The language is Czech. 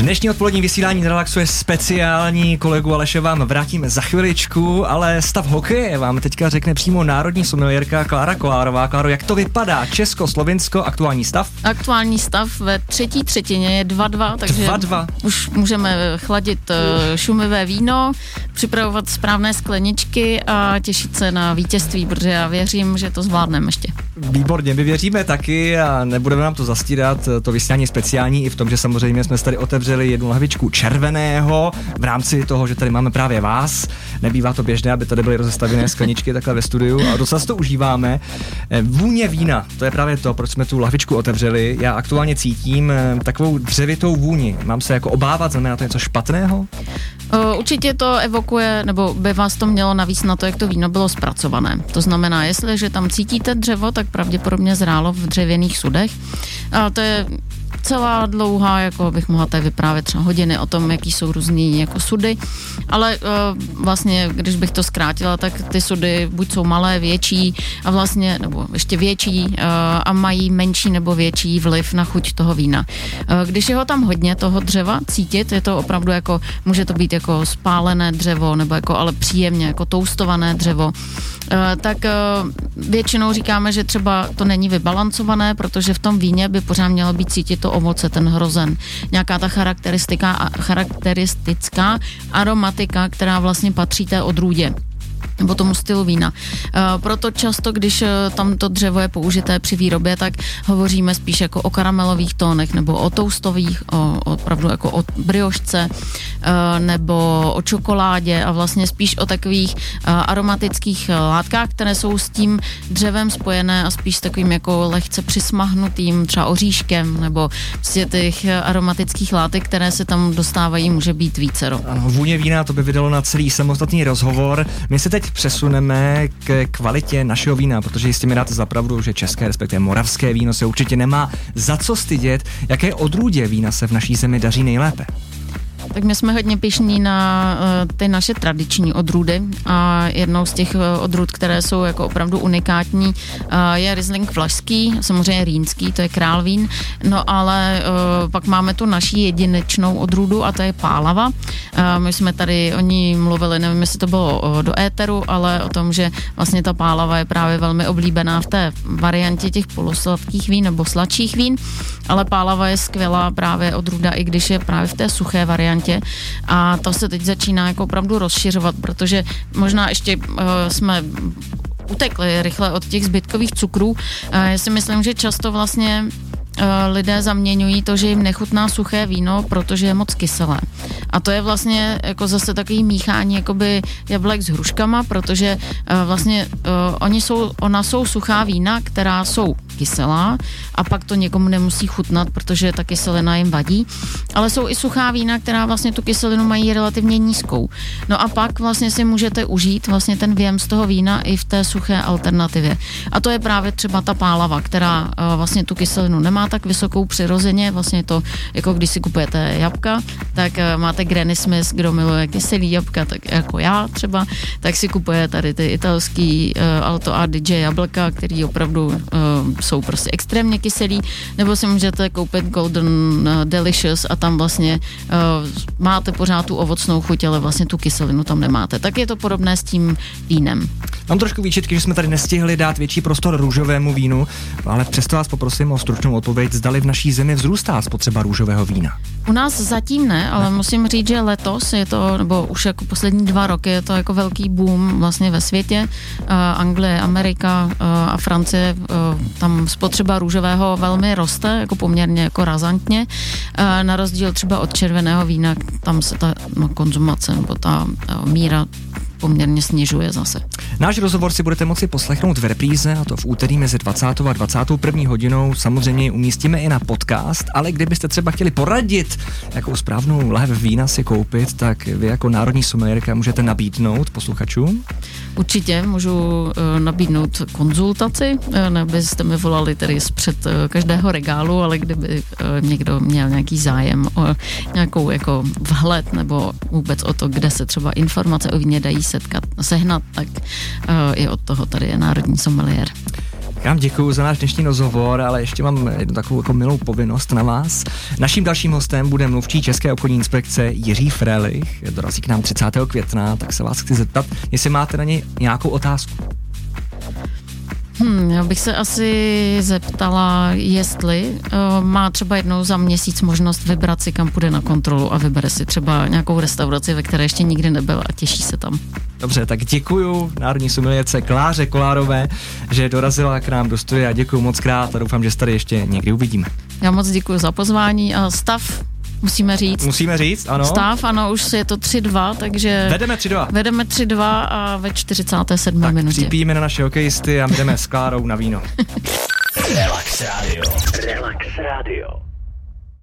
Dnešní odpolední vysílání relaxuje speciální kolegu Aleše vám vrátíme za chviličku, ale stav hokeje vám teďka řekne přímo národní sommelierka Klára Kolárová. Kláro, jak to vypadá? Česko, Slovinsko, aktuální stav? Aktuální stav ve třetí třetině je 2-2, takže 2-2. už můžeme chladit uh, šumivé víno, připravovat správné skleničky a těšit se na vítězství, protože já věřím, že to zvládneme ještě. Výborně, my věříme taky a nebudeme nám to zastírat, to vysílání speciální i v tom, že samozřejmě jsme tady otevřeli jednu lahvičku červeného v rámci toho, že tady máme právě vás. Nebývá to běžné, aby tady byly rozestavěné skleničky takhle ve studiu a docela to užíváme. Eh, vůně vína, to je právě to, proč jsme tu lahvičku otevřeli. Já aktuálně cítím eh, takovou dřevitou vůni. Mám se jako obávat, znamená to něco špatného? Určitě to evokuje, nebo by vás to mělo navíc na to, jak to víno bylo zpracované. To znamená, jestliže tam cítíte dřevo, tak pravděpodobně zrálo v dřevěných sudech. A to je celá dlouhá, jako bych mohla tady vyprávět třeba hodiny o tom, jaký jsou různý jako sudy, ale uh, vlastně, když bych to zkrátila, tak ty sudy buď jsou malé, větší a vlastně, nebo ještě větší uh, a mají menší nebo větší vliv na chuť toho vína. Uh, když je ho tam hodně, toho dřeva cítit, je to opravdu jako, může to být jako spálené dřevo, nebo jako ale příjemně, jako toustované dřevo, tak uh, většinou říkáme, že třeba to není vybalancované, protože v tom víně by pořád mělo být cítit to ovoce, ten hrozen. Nějaká ta charakteristika, charakteristická aromatika, která vlastně patří té odrůdě nebo tomu stylu vína. E, proto často, když e, tam to dřevo je použité při výrobě, tak hovoříme spíš jako o karamelových tónech nebo o toustových, o, opravdu jako o briošce e, nebo o čokoládě a vlastně spíš o takových aromatických látkách, které jsou s tím dřevem spojené a spíš s takovým jako lehce přismahnutým třeba oříškem nebo prostě těch aromatických látek, které se tam dostávají, může být vícero. Ano, vůně vína to by vydalo na celý samostatný rozhovor. My se teď přesuneme k kvalitě našeho vína, protože jistě mi dáte zapravdu, že české, respektive moravské víno se určitě nemá za co stydět. Jaké odrůdě vína se v naší zemi daří nejlépe? Tak my jsme hodně pišní na uh, ty naše tradiční odrůdy a jednou z těch uh, odrůd, které jsou jako opravdu unikátní, uh, je Riesling vlašský, samozřejmě rýnský, to je král vín, no ale pak máme tu naší jedinečnou odrůdu a to je pálava. My jsme tady o ní mluvili, nevím, jestli to bylo do éteru, ale o tom, že vlastně ta pálava je právě velmi oblíbená v té variantě těch polosladkých vín nebo sladších vín, ale pálava je skvělá právě odrůda, i když je právě v té suché variantě variantě a to se teď začíná jako opravdu rozšiřovat, protože možná ještě uh, jsme utekli rychle od těch zbytkových cukrů. Uh, já si myslím, že často vlastně Eh, lidé zaměňují to, že jim nechutná suché víno, protože je moc kyselé. A to je vlastně jako zase takový míchání jakoby jablek s hruškama, protože uh, vlastně uh, oni jsou, ona jsou suchá vína, která jsou kyselá a pak to někomu nemusí chutnat, protože ta kyselina jim vadí. Ale jsou i suchá vína, která vlastně tu kyselinu mají relativně nízkou. No a pak vlastně si můžete užít vlastně ten věm z toho vína i v té suché alternativě. A to je právě třeba ta pálava, která vlastně tu kyselinu nemá tak vysokou přirozeně, vlastně to, jako když si kupujete jabka, tak uh, máte Granny Smith, kdo miluje kyselý jabka, tak jako já třeba, tak si kupuje tady ty italský uh, Alto A DJ jablka, který opravdu uh, jsou prostě extrémně kyselý, nebo si můžete koupit Golden Delicious a tam vlastně uh, máte pořád tu ovocnou chuť, ale vlastně tu kyselinu tam nemáte. Tak je to podobné s tím vínem. Mám trošku výčitky, že jsme tady nestihli dát větší prostor růžovému vínu, ale přesto vás poprosím o stručnou odpověď, zdali v naší zemi vzrůstá spotřeba růžového vína. U nás zatím ne, ale musím říct, že letos je to, nebo už jako poslední dva roky je to jako velký boom vlastně ve světě. Uh, Anglie, Amerika uh, a Francie, uh, tam spotřeba růžového velmi roste, jako poměrně jako razantně. Uh, na rozdíl třeba od červeného vína, tam se ta no, konzumace nebo ta uh, míra poměrně snižuje zase. Náš rozhovor si budete moci poslechnout v repríze, a to v úterý mezi 20. a 21. hodinou. Samozřejmě umístíme i na podcast, ale kdybyste třeba chtěli poradit, jakou správnou lahev vína si koupit, tak vy jako národní sommelierka můžete nabídnout posluchačům? Určitě můžu uh, nabídnout konzultaci, uh, nebyste mi volali tedy zpřed uh, každého regálu, ale kdyby někdo měl nějaký zájem o nějakou jako vhled nebo vůbec o to, kde se třeba informace o víně dají setkat, sehnat, tak uh, i od toho tady je Národní sommelier. Tak vám děkuji za náš dnešní rozhovor, ale ještě mám jednu takovou jako milou povinnost na vás. Naším dalším hostem bude mluvčí České obchodní inspekce Jiří Frelich. Dorazí k nám 30. května, tak se vás chci zeptat, jestli máte na něj nějakou otázku. Hmm, já bych se asi zeptala, jestli uh, má třeba jednou za měsíc možnost vybrat si, kam půjde na kontrolu a vybere si třeba nějakou restauraci, ve které ještě nikdy nebyl a těší se tam. Dobře, tak děkuju národní sumiljece Kláře Kolárové, že dorazila k nám do studia. Děkuju moc krát a doufám, že se tady ještě někdy uvidíme. Já moc děkuji za pozvání a stav musíme říct. Musíme říct, ano. Stav, ano, už je to 3-2, takže... Vedeme 3-2. Vedeme 3-2 a ve 47. Tak minutě. připijeme na naše hokejisty a jdeme s Klárou na víno. Relax Radio. Relax Radio.